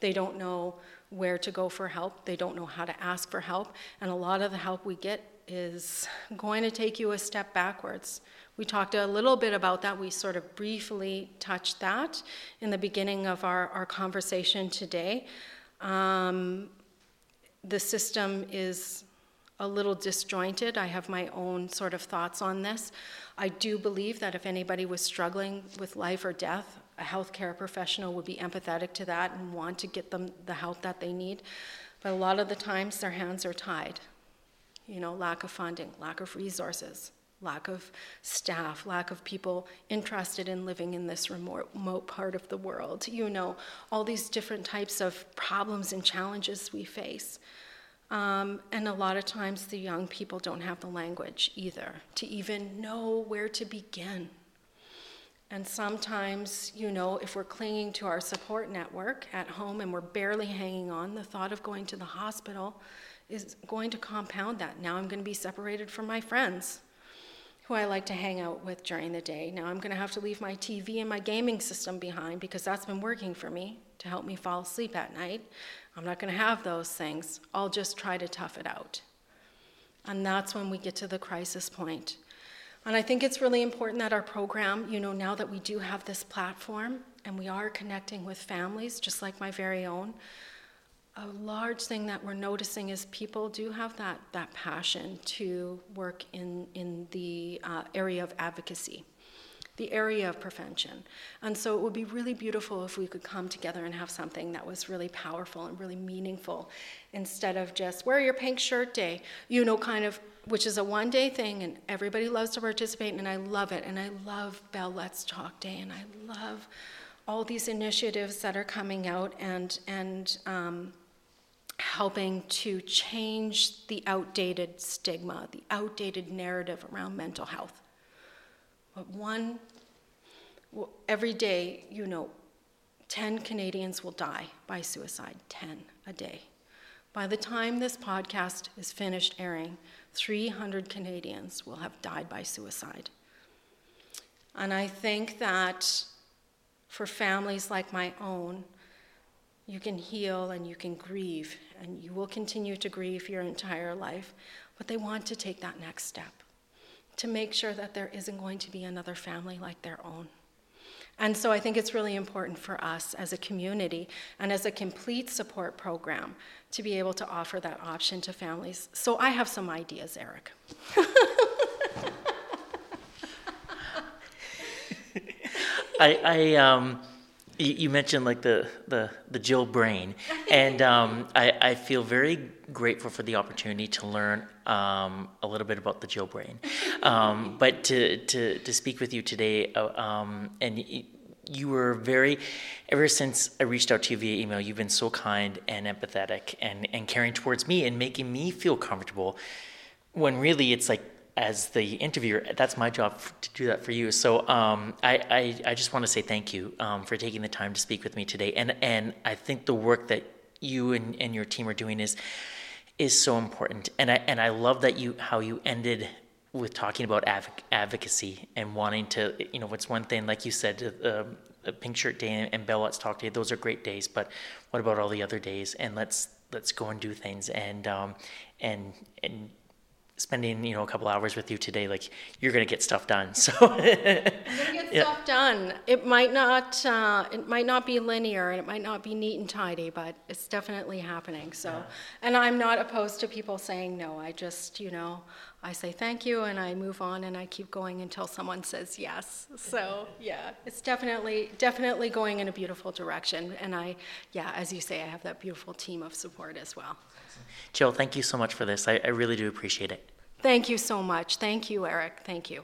They don't know where to go for help, they don't know how to ask for help, and a lot of the help we get is going to take you a step backwards. We talked a little bit about that. We sort of briefly touched that in the beginning of our, our conversation today. Um, the system is a little disjointed. I have my own sort of thoughts on this. I do believe that if anybody was struggling with life or death, a healthcare professional would be empathetic to that and want to get them the help that they need. But a lot of the times their hands are tied. You know, lack of funding, lack of resources lack of staff, lack of people interested in living in this remote, part of the world, you know, all these different types of problems and challenges we face. Um, and a lot of times the young people don't have the language either to even know where to begin. And sometimes, you know, if we're clinging to our support network at home and we're barely hanging on, the thought of going to the hospital is going to compound that. Now I'm going to be separated from my friends who I like to hang out with during the day. Now I'm going to have to leave my TV and my gaming system behind because that's been working for me to help me fall asleep at night. I'm not going to have those things. I'll just try to tough it out. And that's when we get to the crisis point. And I think it's really important that our program, you know, now that we do have this platform and we are connecting with families, just like my very own, a large thing that we're noticing is people do have that, that passion to work in, in the uh, area of advocacy, the area of prevention. And so it would be really beautiful if we could come together and have something that was really powerful and really meaningful instead of just wear your pink shirt day, you know, kind of, which is a one day thing and everybody loves to participate and I love it. And I love Bell Let's Talk Day and I love all these initiatives that are coming out and, and, um, helping to change the outdated stigma, the outdated narrative around mental health. But one, every day, you know, 10 Canadians will die by suicide, 10 a day. By the time this podcast is finished airing, 300 Canadians will have died by suicide. And I think that for families like my own, you can heal and you can grieve, and you will continue to grieve your entire life. But they want to take that next step to make sure that there isn't going to be another family like their own. And so I think it's really important for us as a community and as a complete support program to be able to offer that option to families. So I have some ideas, Eric. [LAUGHS] I, I um, You, you mentioned like the, the, the Jill brain, and um, I, I feel very grateful for the opportunity to learn um, a little bit about the Jill brain. Um, [LAUGHS] but to, to, to speak with you today, uh, um, and you were very, ever since I reached out to you via email, you've been so kind and empathetic and, and caring towards me and making me feel comfortable when really it's like as the interviewer, that's my job to do that for you. So um, I, I, I, just want to say thank you um, for taking the time to speak with me today. And, and I think the work that you and, and your team are doing is, is so important. And I, and I love that you, how you ended with talking about advocacy and wanting to, you know, what's one thing, like you said, uh, Pink Shirt Day and Bell Let's Talk Day, those are great days, but what about all the other days? And let's, let's go and do things. And, um, and, and spending you know a couple hours with you today like you're going to get stuff done so. [LAUGHS] Get [LAUGHS] yeah. stuff done. It might not uh, it might not be linear and it might not be neat and tidy but it's definitely happening so. Yeah. and i'm not opposed to people saying no. I just you know i say thank you and i move on and i keep going until someone says yes so yeah. It's definitely definitely going in a beautiful direction and i yeah as you say i have that beautiful team of support as well Jill, thank you so much for this. I, I really do appreciate it. Thank you so much. Thank you, Eric. Thank you.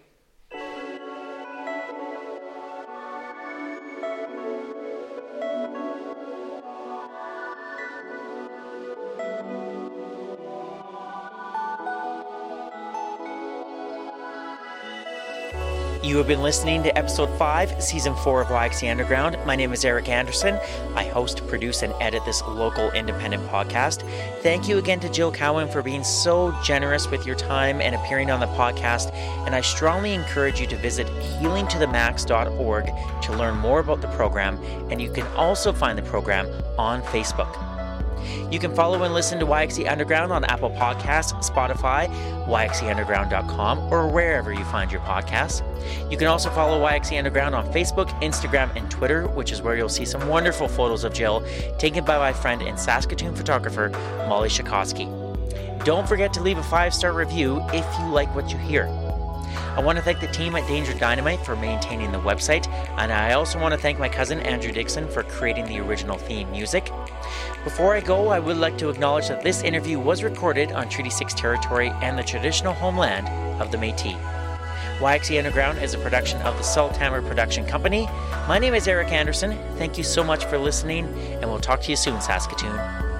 You have been listening to episode 5, season 4 of YXE Underground. My name is Eric Anderson. I host, produce, and edit this local independent podcast. Thank you again to Jill Cowan for being so generous with your time and appearing on the podcast. And I strongly encourage you to visit healingtothemax.org to learn more about the program. And you can also find the program on Facebook. You can follow and listen to YXE Underground on Apple Podcasts, Spotify, YXEUnderground.com, or wherever you find your podcasts. You can also follow YXE Underground on Facebook, Instagram, and Twitter, which is where you'll see some wonderful photos of Jill taken by my friend and Saskatoon photographer, Molly Shakosky. Don't forget to leave a five star review if you like what you hear. I want to thank the team at Danger Dynamite for maintaining the website, and I also want to thank my cousin Andrew Dixon for creating the original theme music. Before I go, I would like to acknowledge that this interview was recorded on Treaty 6 territory and the traditional homeland of the Metis. YXE Underground is a production of the Salthammer Production Company. My name is Eric Anderson. Thank you so much for listening, and we'll talk to you soon, Saskatoon.